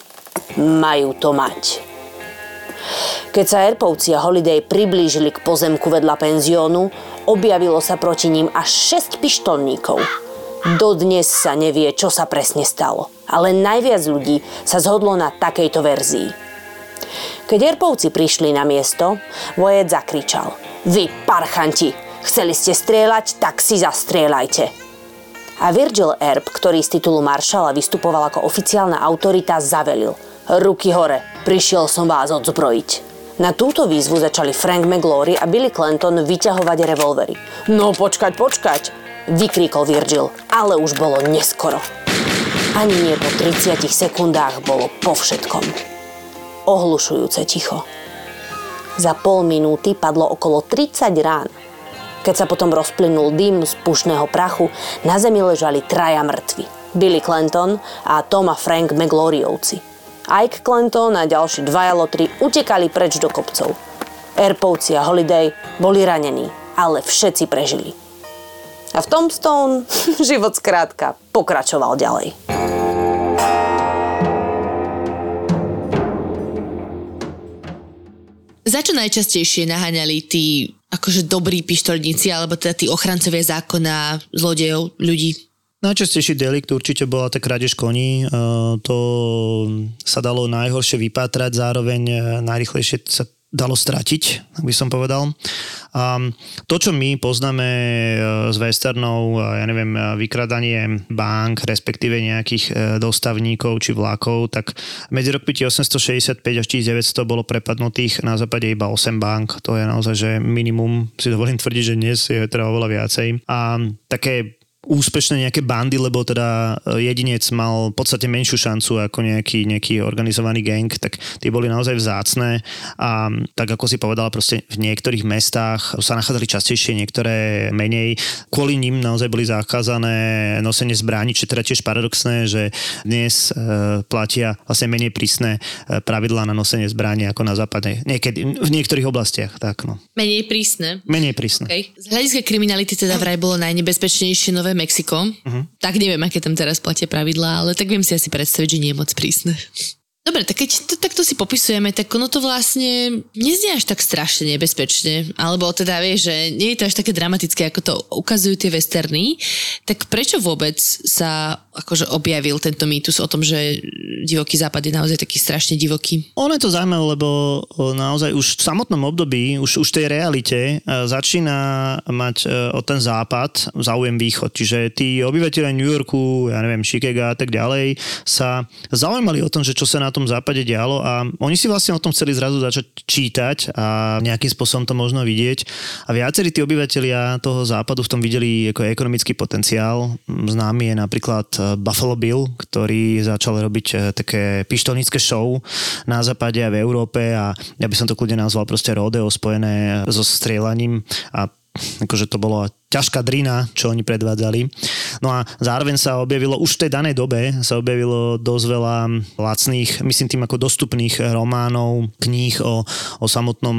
Majú to mať. Keď sa Erpovci a Holiday priblížili k pozemku vedľa penziónu, objavilo sa proti ním až 6 pištolníkov. Dodnes sa nevie, čo sa presne stalo, ale najviac ľudí sa zhodlo na takejto verzii. Keď Erpovci prišli na miesto, vojec zakričal – vy, parchanti, chceli ste strieľať, tak si zastrieľajte. A Virgil Erb, ktorý z titulu maršala vystupoval ako oficiálna autorita, zavelil. Ruky hore, prišiel som vás odzbrojiť. Na túto výzvu začali Frank McGlory a Billy Clinton vyťahovať revolvery. No počkať, počkať, vykríkol Virgil, ale už bolo neskoro. Ani nie po 30 sekundách bolo po všetkom. Ohlušujúce ticho. Za pol minúty padlo okolo 30 rán. Keď sa potom rozplynul dym z pušného prachu, na zemi ležali traja mŕtvi. Billy Clinton a Tom a Frank McGloriovci. Ike Clinton a ďalší dvaja lotri utekali preč do kopcov. Airpovci a Holiday boli ranení, ale všetci prežili. A v Tombstone život skrátka pokračoval ďalej. Za čo najčastejšie naháňali tí akože dobrí pištolníci, alebo teda tí ochrancovia zákona, zlodejov, ľudí? Najčastejší delikt určite bola tá krádež koní. E, to sa dalo najhoršie vypátrať, zároveň e, najrychlejšie sa dalo stratiť, tak by som povedal. A to, čo my poznáme e, z westernov, ja neviem, vykradanie bank, respektíve nejakých e, dostavníkov či vlákov, tak medzi rokmi 1865 až 1900 bolo prepadnutých na západe iba 8 bank. To je naozaj, že minimum, si dovolím tvrdiť, že dnes je teda oveľa viacej. A také úspešné nejaké bandy, lebo teda e, jedinec mal v podstate menšiu šancu ako nejaký, nejaký organizovaný gang, tak tie boli naozaj vzácné a tak ako si povedala, proste v niektorých mestách sa nachádzali častejšie, niektoré menej. Kvôli ním naozaj boli zakázané nosenie zbraní, čo teda tiež paradoxné, že dnes e, platia vlastne menej prísne e, pravidlá na nosenie zbraní ako na západe. Niekedy, v niektorých oblastiach, tak no. Menej prísne? Menej prísne. Okay. Z hľadiska kriminality teda vraj bolo najnebezpečnejšie nové Nové Mexiko. Uh-huh. Tak neviem, aké tam teraz platia pravidlá, ale tak viem si asi predstaviť, že nie je moc prísne. Dobre, tak keď to takto si popisujeme, tak ono to vlastne neznie až tak strašne nebezpečne, alebo teda vieš, že nie je to až také dramatické, ako to ukazujú tie westerny, tak prečo vôbec sa akože objavil tento mýtus o tom, že divoký západ je naozaj taký strašne divoký? Ono je to zaujímavé, lebo naozaj už v samotnom období, už, už tej realite e, začína mať e, o ten západ záujem východ. Čiže tí obyvateľe New Yorku, ja neviem, Chicago a tak ďalej, sa zaujímali o tom, že čo sa na tom západe dialo a oni si vlastne o tom chceli zrazu začať čítať a nejakým spôsobom to možno vidieť. A viacerí tí obyvateľia toho západu v tom videli ako ekonomický potenciál. Známy je napríklad e, Buffalo Bill, ktorý začal robiť e, také pištolnícke show na západe a v Európe a ja by som to kľudne nazval proste rodeo spojené so strieľaním a akože to bolo ťažká drina, čo oni predvádzali. No a zároveň sa objavilo, už v tej danej dobe sa objavilo dosť veľa lacných, myslím tým ako dostupných románov, kníh o, o samotnom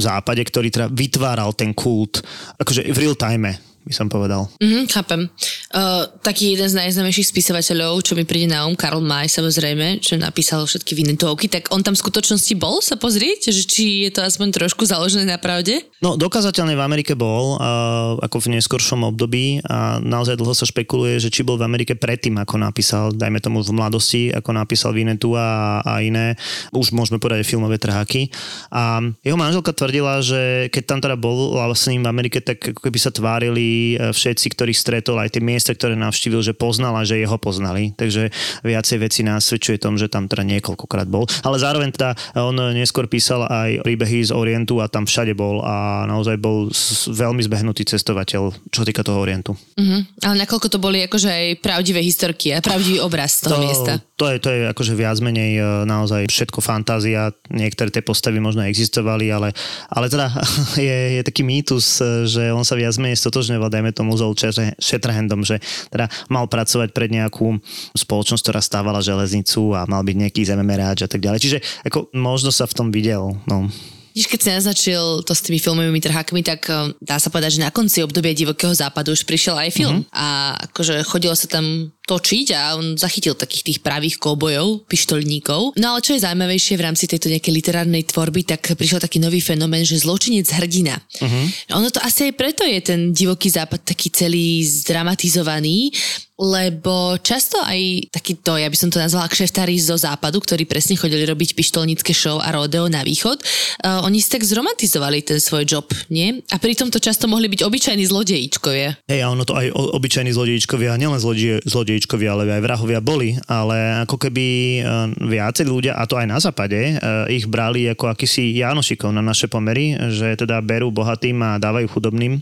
západe, ktorý teda vytváral ten kult, akože v real time by som povedal. Mm-hmm, chápem. Uh, taký jeden z najznámejších spisovateľov, čo mi príde na um, Karl May, samozrejme, čo napísal všetky Vinetovky, tak on tam v skutočnosti bol sa pozrieť, že či je to aspoň trošku založené na pravde? No, dokázateľne v Amerike bol, uh, ako v neskoršom období a naozaj dlho sa špekuluje, že či bol v Amerike predtým, ako napísal, dajme tomu v mladosti, ako napísal Vinetu a, a iné, už môžeme povedať filmové trháky. A jeho manželka tvrdila, že keď tam teda bol vlastne v Amerike, tak ako keby sa tvárili E, všetci, ktorých stretol, aj tie miesta, ktoré navštívil, že poznala, že jeho poznali. Takže viacej veci nasvedčuje tom, že tam teda niekoľkokrát bol. Ale zároveň teda on neskôr písal aj príbehy z Orientu a tam všade bol a naozaj bol veľmi zbehnutý cestovateľ, čo týka toho Orientu. Uh-huh. Ale nakoľko to boli akože aj pravdivé historky a pravdivý obraz toho to, miesta? To je, to je akože viac menej naozaj všetko fantázia. Niektoré tie postavy možno existovali, ale, ale teda je, je taký mýtus, že on sa viac menej stotožňoval vyjadroval, dajme tomu, s Shatterhandom, že teda mal pracovať pred nejakú spoločnosť, ktorá stávala železnicu a mal byť nejaký zememerač a tak ďalej. Čiže ako možno sa v tom videl. No. Když keď si naznačil to s tými filmovými trhákmi, tak eh, dá sa povedať, že na konci obdobia divokého západu už prišiel aj film. Mm-hmm. A akože chodilo sa tam točiť a on zachytil takých tých pravých kobojov, pištolníkov. No ale čo je zaujímavejšie v rámci tejto nejakej literárnej tvorby, tak prišiel taký nový fenomén, že zločinec hrdina. Uh-huh. Ono to asi aj preto je ten divoký západ taký celý zdramatizovaný, lebo často aj takýto, ja by som to nazvala kšeftári zo západu, ktorí presne chodili robiť pištolnícke show a rodeo na východ, uh, oni si tak zromatizovali ten svoj job, nie? A pritom to často mohli byť obyčajní zlodejíčkovia. Hej, a ono to aj obyčajní zlodejíčkovia, nielen zlodej, zlodejčkovia, ale aj vrahovia boli, ale ako keby uh, viacerí ľudia, a to aj na západe, uh, ich brali ako akýsi Jánošikov na naše pomery, že teda berú bohatým a dávajú chudobným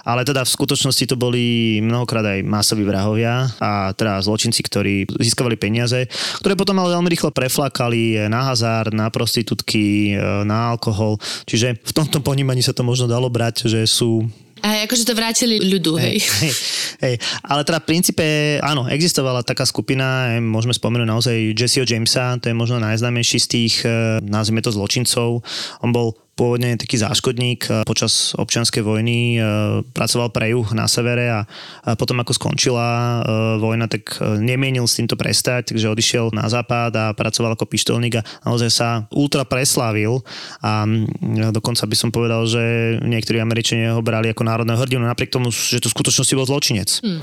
ale teda v skutočnosti to boli mnohokrát aj masoví vrahovia a teda zločinci, ktorí získavali peniaze, ktoré potom ale veľmi rýchlo preflakali na hazard, na prostitútky, na alkohol. Čiže v tomto ponímaní sa to možno dalo brať, že sú a akože to vrátili ľudu, hej. Hej, hej. Ale teda v princípe, áno, existovala taká skupina, môžeme spomenúť naozaj Jesseho Jamesa, to je možno najznámejší z tých, eh, nazvime to zločincov. On bol pôvodne taký záškodník e, počas občianskej vojny, e, pracoval pre juh na severe a potom ako skončila e, vojna, tak nemienil s týmto prestať, takže odišiel na západ a pracoval ako pištolník a naozaj sa ultra preslávil a dokonca by som povedal, že niektorí Američania ho brali ako národného hrdinu, napriek tomu, že to v skutočnosti bol zločinec. Hmm.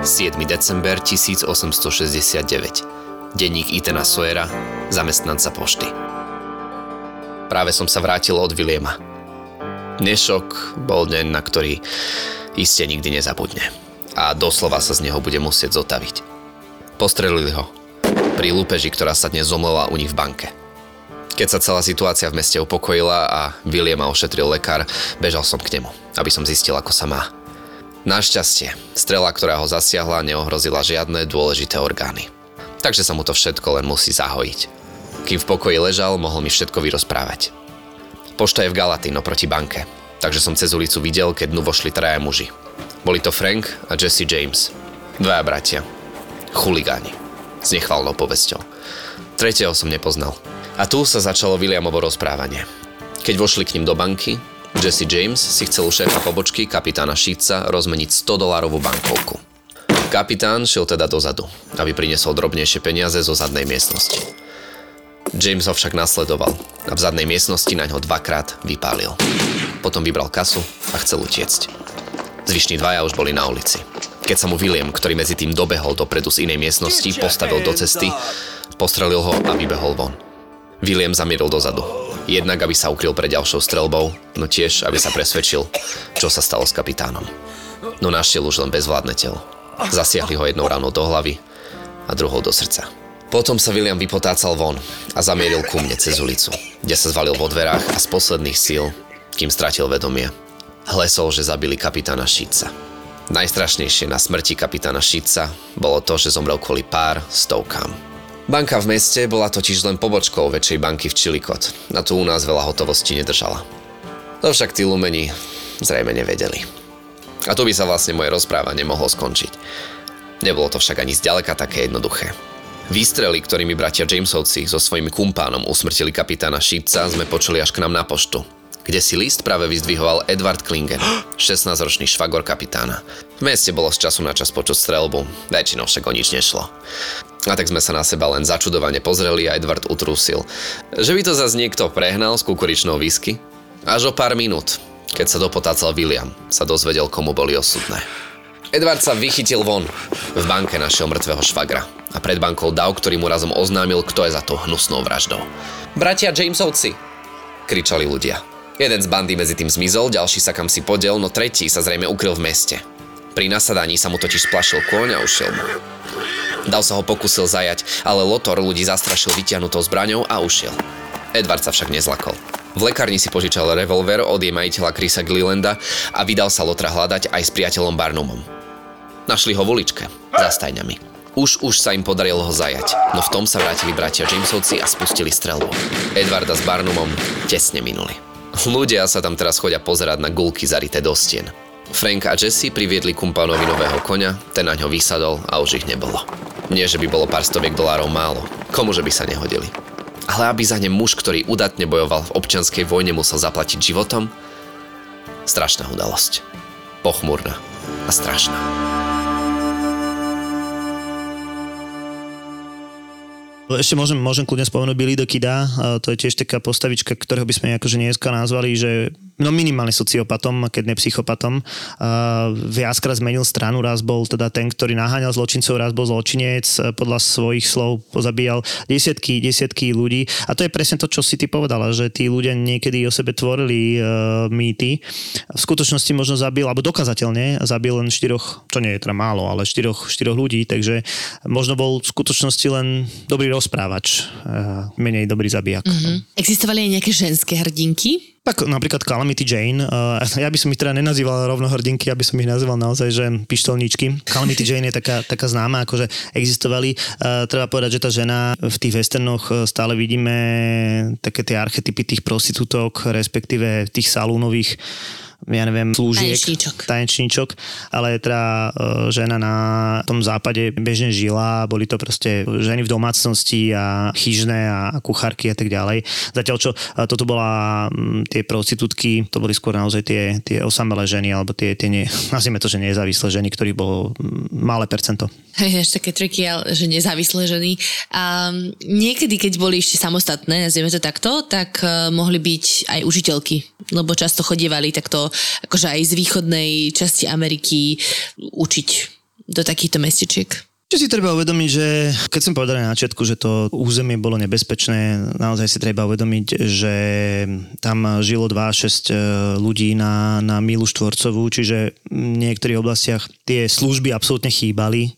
7. december 1869 denník Itena Soera, zamestnanca pošty. Práve som sa vrátil od Williama. Dnešok bol deň, na ktorý iste nikdy nezabudne. A doslova sa z neho bude musieť zotaviť. Postrelili ho. Pri lúpeži, ktorá sa dnes zomlela u nich v banke. Keď sa celá situácia v meste upokojila a Williama ošetril lekár, bežal som k nemu, aby som zistil, ako sa má. Našťastie, strela, ktorá ho zasiahla, neohrozila žiadne dôležité orgány takže sa mu to všetko len musí zahojiť. Kým v pokoji ležal, mohol mi všetko vyrozprávať. Pošta je v Galatino proti banke, takže som cez ulicu videl, keď dnu vošli traja muži. Boli to Frank a Jesse James. Dvaja bratia. Chuligáni. S nechvalnou povesťou. Tretieho som nepoznal. A tu sa začalo Williamovo rozprávanie. Keď vošli k ním do banky, Jesse James si chcel u šéfa pobočky kapitána Šíca rozmeniť 100 dolárovú bankovku. Kapitán šiel teda dozadu, aby priniesol drobnejšie peniaze zo zadnej miestnosti. James ho však nasledoval a v zadnej miestnosti na ňo dvakrát vypálil. Potom vybral kasu a chcel utiecť. Zvyšní dvaja už boli na ulici. Keď sa mu William, ktorý medzi tým dobehol dopredu z inej miestnosti, postavil do cesty, postrelil ho a vybehol von. William zamieril dozadu. Jednak, aby sa ukryl pred ďalšou strelbou, no tiež, aby sa presvedčil, čo sa stalo s kapitánom. No našiel už len bezvládne telo. Zasiahli ho jednou ranou do hlavy a druhou do srdca. Potom sa William vypotácal von a zamieril ku mne cez ulicu, kde sa zvalil vo dverách a z posledných síl, kým stratil vedomie, hlesol, že zabili kapitána Šíca. Najstrašnejšie na smrti kapitána Šíca bolo to, že zomrel kvôli pár stovkám. Banka v meste bola totiž len pobočkou väčšej banky v Čilikot. Na tu u nás veľa hotovosti nedržala. To však tí lumeni zrejme nevedeli. A tu by sa vlastne moje rozprávanie mohlo skončiť. Nebolo to však ani zďaleka také jednoduché. Výstrely, ktorými bratia Jamesovci so svojimi kumpánom usmrtili kapitána Šípca, sme počuli až k nám na poštu, kde si list práve vyzdvihoval Edward Klingen, 16-ročný švagor kapitána. V meste bolo z času na čas počuť strelbu, väčšinou však o nič nešlo. A tak sme sa na seba len začudovane pozreli a Edward utrusil, že by to zase niekto prehnal s kukuričnou whisky. Až o pár minút, keď sa dopotácal William, sa dozvedel, komu boli osudné. Edward sa vychytil von. V banke našiel mŕtvého švagra a pred bankou Dav, ktorý mu razom oznámil, kto je za to hnusnou vraždou. Bratia Jamesovci! kričali ľudia. Jeden z bandy medzi tým zmizol, ďalší sa kam si podiel, no tretí sa zrejme ukryl v meste. Pri nasadaní sa mu totiž splašil kôň a ušiel mu. Dal sa ho pokusil zajať, ale Lotor ľudí zastrašil vytiahnutou zbraňou a ušiel. Edward sa však nezlakol. V lekárni si požičal revolver od jej majiteľa Chrisa Glilanda a vydal sa Lotra hľadať aj s priateľom Barnumom. Našli ho v uličke, za stajňami. Už už sa im podarilo ho zajať, no v tom sa vrátili bratia Jamesovci a spustili strelbu. Edvarda s Barnumom tesne minuli. Ľudia sa tam teraz chodia pozerať na gulky zarité do stien. Frank a Jesse priviedli kumpánovi nového koňa, ten na ňo vysadol a už ich nebolo. Nie, že by bolo pár stoviek dolárov málo. Komuže by sa nehodili. Ale aby za ne muž, ktorý udatne bojoval v občianskej vojne, musel zaplatiť životom? Strašná udalosť. Pochmurná a strašná. Ešte môžem, môžem kľudne spomenúť Billy the Kida, to je tiež taká postavička, ktorého by sme akože dneska nazvali, že no minimálne sociopatom, keď ne psychopatom. Uh, viackrát zmenil stranu, raz bol teda ten, ktorý naháňal zločincov, raz bol zločinec, podľa svojich slov pozabíjal desiatky, desiatky ľudí. A to je presne to, čo si ty povedala, že tí ľudia niekedy o sebe tvorili uh, mýty. V skutočnosti možno zabil, alebo dokazateľne zabil len štyroch, čo nie je teda málo, ale štyroch, štyroch ľudí, takže možno bol v skutočnosti len dobrý rozprávač, uh, menej dobrý zabijak. Mm-hmm. Existovali aj nejaké ženské hrdinky? Tak napríklad Calamity Jane, uh, ja by som ich teda nenazýval rovno hrdinky, aby som ich nazýval naozaj, že pištolníčky. Calamity Jane je taká, taká známa, akože existovali. Uh, treba povedať, že tá žena v tých westernoch stále vidíme také tie archetypy tých prostitútok, respektíve tých salúnových ja neviem, slúžiek. Tanečníčok. Tanečníčok, ale teda e, žena na tom západe bežne žila, boli to proste ženy v domácnosti a chyžné a kuchárky a tak ďalej. Zatiaľ čo e, toto bola tie prostitútky, to boli skôr naozaj tie, tie osamelé ženy, alebo tie, tie nie, nazvime to, že nezávislé ženy, ktorých bolo malé percento. Hej, ešte také triky, že nezávislé ženy. A niekedy, keď boli ešte samostatné, nazvieme to takto, tak uh, mohli byť aj užiteľky, lebo často chodievali takto akože aj z východnej časti Ameriky učiť do takýchto mestečiek. Čo si treba uvedomiť, že keď som povedal na začiatku, že to územie bolo nebezpečné, naozaj si treba uvedomiť, že tam žilo 2-6 e, ľudí na, na milu štvorcovú, čiže v niektorých oblastiach tie služby absolútne chýbali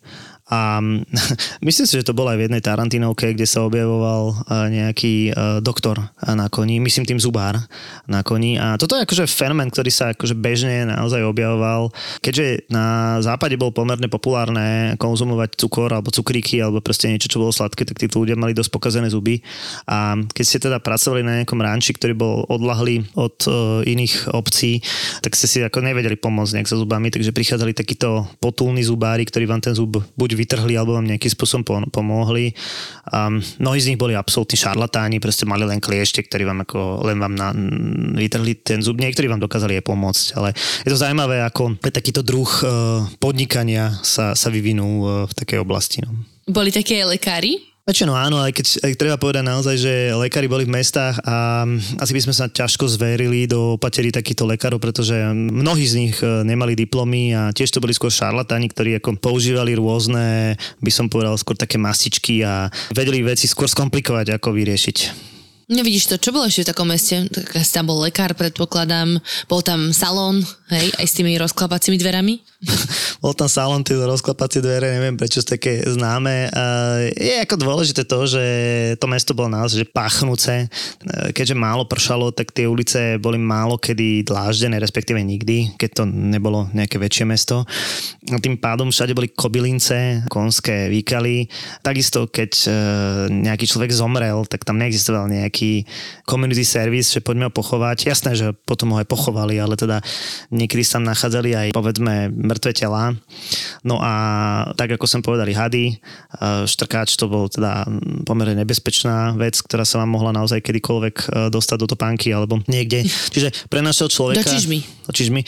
a myslím si, že to bolo aj v jednej Tarantinovke, kde sa objavoval e, nejaký e, doktor na koni, myslím tým zubár na koni. A toto je akože fenomén, ktorý sa akože bežne naozaj objavoval. Keďže na západe bolo pomerne populárne konzumovať cukor alebo cukríky alebo proste niečo, čo bolo sladké, tak títo ľudia mali dosť pokazené zuby. A keď ste teda pracovali na nejakom ranči, ktorý bol odlahlý od uh, iných obcí, tak ste si ako nevedeli pomôcť nejak so zubami, takže prichádzali takíto potulní zubári, ktorí vám ten zub buď vytrhli alebo vám nejakým spôsobom pomohli. Um, mnohí z nich boli absolútni šarlatáni, proste mali len kliešte, ktorí vám ako len vám na, vytrhli ten zub. Niektorí vám dokázali aj pomôcť, ale je to zaujímavé, ako takýto druh uh, podnikania sa, sa vyvinul uh, v takej oblasti. No. Boli také lekári? Väčšinou áno, aj keď aj treba povedať naozaj, že lekári boli v mestách a asi by sme sa ťažko zverili do opatery takýchto lekárov, pretože mnohí z nich e, nemali diplomy a tiež to boli skôr šarlatáni, ktorí ako používali rôzne, by som povedal, skôr také masičky a vedeli veci skôr skomplikovať, ako vyriešiť. No to, čo bolo ešte v takom meste? Tak asi tam bol lekár, predpokladám, bol tam salón, hej, aj s tými rozklapacími dverami? bol tam salón, tie rozklapacie dvere, neviem prečo sú také známe. Je ako dôležité to, že to mesto bolo naozaj že pachnúce. Keďže málo pršalo, tak tie ulice boli málo kedy dláždené, respektíve nikdy, keď to nebolo nejaké väčšie mesto. Tým pádom všade boli kobylince, konské výkaly. Takisto, keď e, nejaký človek zomrel, tak tam neexistoval nejaký taký community service, že poďme ho pochovať. Jasné, že potom ho aj pochovali, ale teda niekedy tam nachádzali aj povedzme mŕtve tela. No a tak ako som povedali hady, štrkáč to bol teda pomerne nebezpečná vec, ktorá sa vám mohla naozaj kedykoľvek e, dostať do topánky alebo niekde. Čiže pre našeho človeka... Do čižmy. Čižmy. E,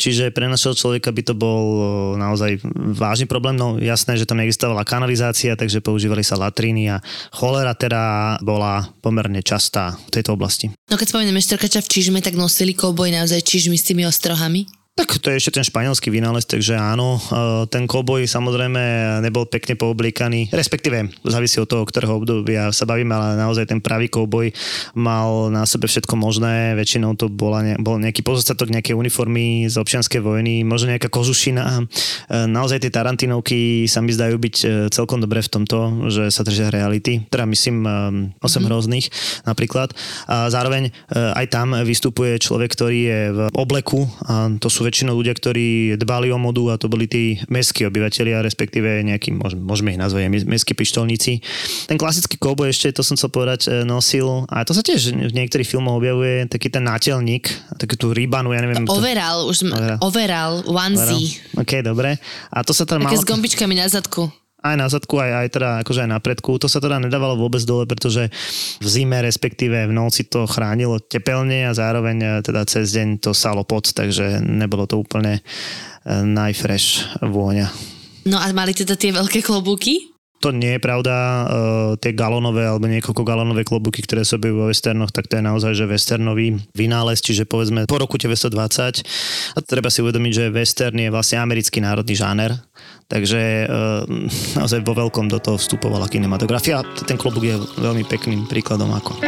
čiže pre našeho človeka by to bol e, naozaj vážny problém. No jasné, že tam neexistovala kanalizácia, takže používali sa latríny a cholera teda bola pomerne častá v tejto oblasti. No keď spomíname štrkača v čižme, tak nosili kouboj naozaj čižmy s tými ostrohami? Tak to je ešte ten španielský vynález, takže áno, e, ten koboj samozrejme nebol pekne pooblíkaný, respektíve závisí od toho, ktorého obdobia sa bavíme, ale naozaj ten pravý koboj mal na sebe všetko možné, väčšinou to bola ne, bol nejaký pozostatok nejakej uniformy z občianskej vojny, možno nejaká kožušina. E, naozaj tie Tarantinovky sa mi zdajú byť e, celkom dobré v tomto, že sa držia reality, teda myslím 8 mm-hmm. hrozných napríklad. A zároveň aj tam vystupuje človek, ktorý je v obleku, a to sú väčšinou ľudia, ktorí dbali o modu a to boli tí mestskí obyvateľia, respektíve nejakí, môžeme ich nazvať mestskí pištolníci. Ten klasický kouboj ešte, to som chcel povedať, e, nosil, a to sa tiež v niektorých filmoch objavuje, taký ten nátelník, taký tú rybanu, ja neviem. Overal, to... už sme, overal, overal onesie. OK, dobre. A to sa tam Také malo... s gombičkami na zadku. Aj na zadku, aj, aj teda akože aj na predku. To sa teda nedávalo vôbec dole, pretože v zime, respektíve v noci to chránilo tepelne a zároveň e, teda cez deň to salo pod, takže nebolo to úplne e, najfresh vôňa. No a mali teda tie veľké klobúky? To nie je pravda, uh, tie galonové alebo niekoľko galonové klobúky, ktoré sa objavujú vo westernoch, tak to je naozaj, že westernový vynález, čiže povedzme po roku 1920. A treba si uvedomiť, že western je vlastne americký národný žáner, takže uh, naozaj vo veľkom do toho vstupovala kinematografia. Ten klobúk je veľmi pekným príkladom ako.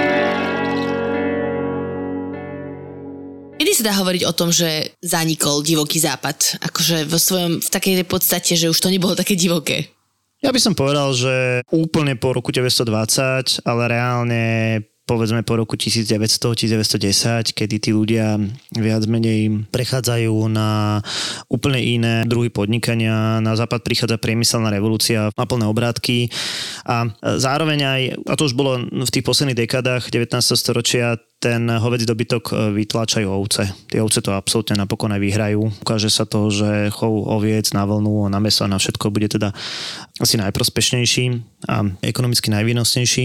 Kedy sa dá hovoriť o tom, že zanikol divoký západ? Akože vo svojom, v takej podstate, že už to nebolo také divoké. Ja by som povedal, že úplne po roku 1920, ale reálne povedzme po roku 1900-1910, kedy tí ľudia viac menej prechádzajú na úplne iné druhy podnikania. Na západ prichádza priemyselná revolúcia, má plné obrátky a zároveň aj, a to už bolo v tých posledných dekádach 19. storočia, ten hovedzí dobytok e, vytláčajú ovce. Tie ovce to absolútne napokon aj vyhrajú. Ukáže sa to, že chov oviec na vlnu, na meso, na všetko bude teda asi najprospešnejší a ekonomicky najvýnosnejší.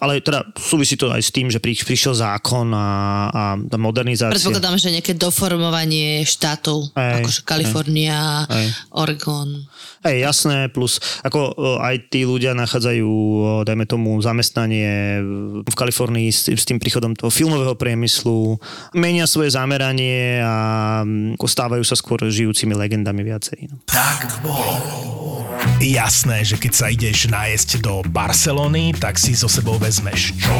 Ale teda súvisí to aj s tým, že prišiel zákon a, a modernizácia. Predpokladám, že nejaké doformovanie štátov, aj, akože Kalifornia, aj. Oregon. Aj jasné, plus ako e, aj tí ľudia nachádzajú, e, dajme tomu, zamestnanie v Kalifornii s, s tým príchodom toho filmového priemyslu, menia svoje zameranie a mm, stávajú sa skôr žijúcimi legendami viacerí. No. Tak bolo. Jasné, že keď sa ideš nájsť do Barcelony, tak si so sebou vezmeš čo?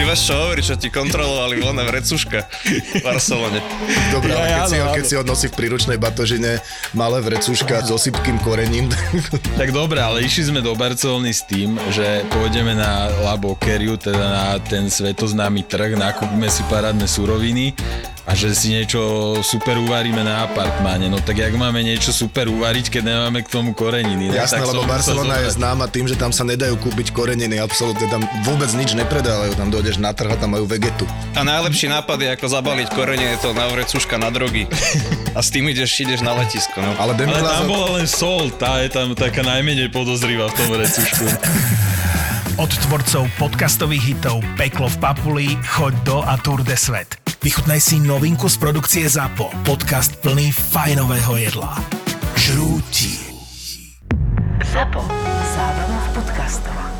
Ty máš čo hovoriť, čo ti kontrolovali voľné vrecuška v Barcelone. Dobre, ale keď, si, ho, keď si ho nosí v príručnej batožine malé vrecuška s osypkým korením. tak dobre, ale išli sme do Barcelony s tým, že pôjdeme na La Boqueriu, teda na ten svetoznámy trh, nakúpime si parádne suroviny a že si niečo super uvaríme na apartmáne. No tak jak máme niečo super uvariť, keď nemáme k tomu koreniny? No, Jasné, tak lebo Barcelona je známa tým, že tam sa nedajú kúpiť koreniny, absolútne tam vôbec nič nepredávajú, tam dojdeš na trh a tam majú vegetu. A najlepší nápad je ako zabaliť koreniny, to na vrecuška na drogy. A s tým ideš, ideš na letisko. No. Ale, Ale tam bola len sol, tá je tam taká najmenej podozrivá v tom vrecušku. Od tvorcov podcastových hitov Peklo v Papuli, Choď do a Tour de Svet. Vychutnaj si novinku z produkcie ZAPO. Podcast plný fajnového jedla. Žrúti. ZAPO. Zábrná v podcastovách.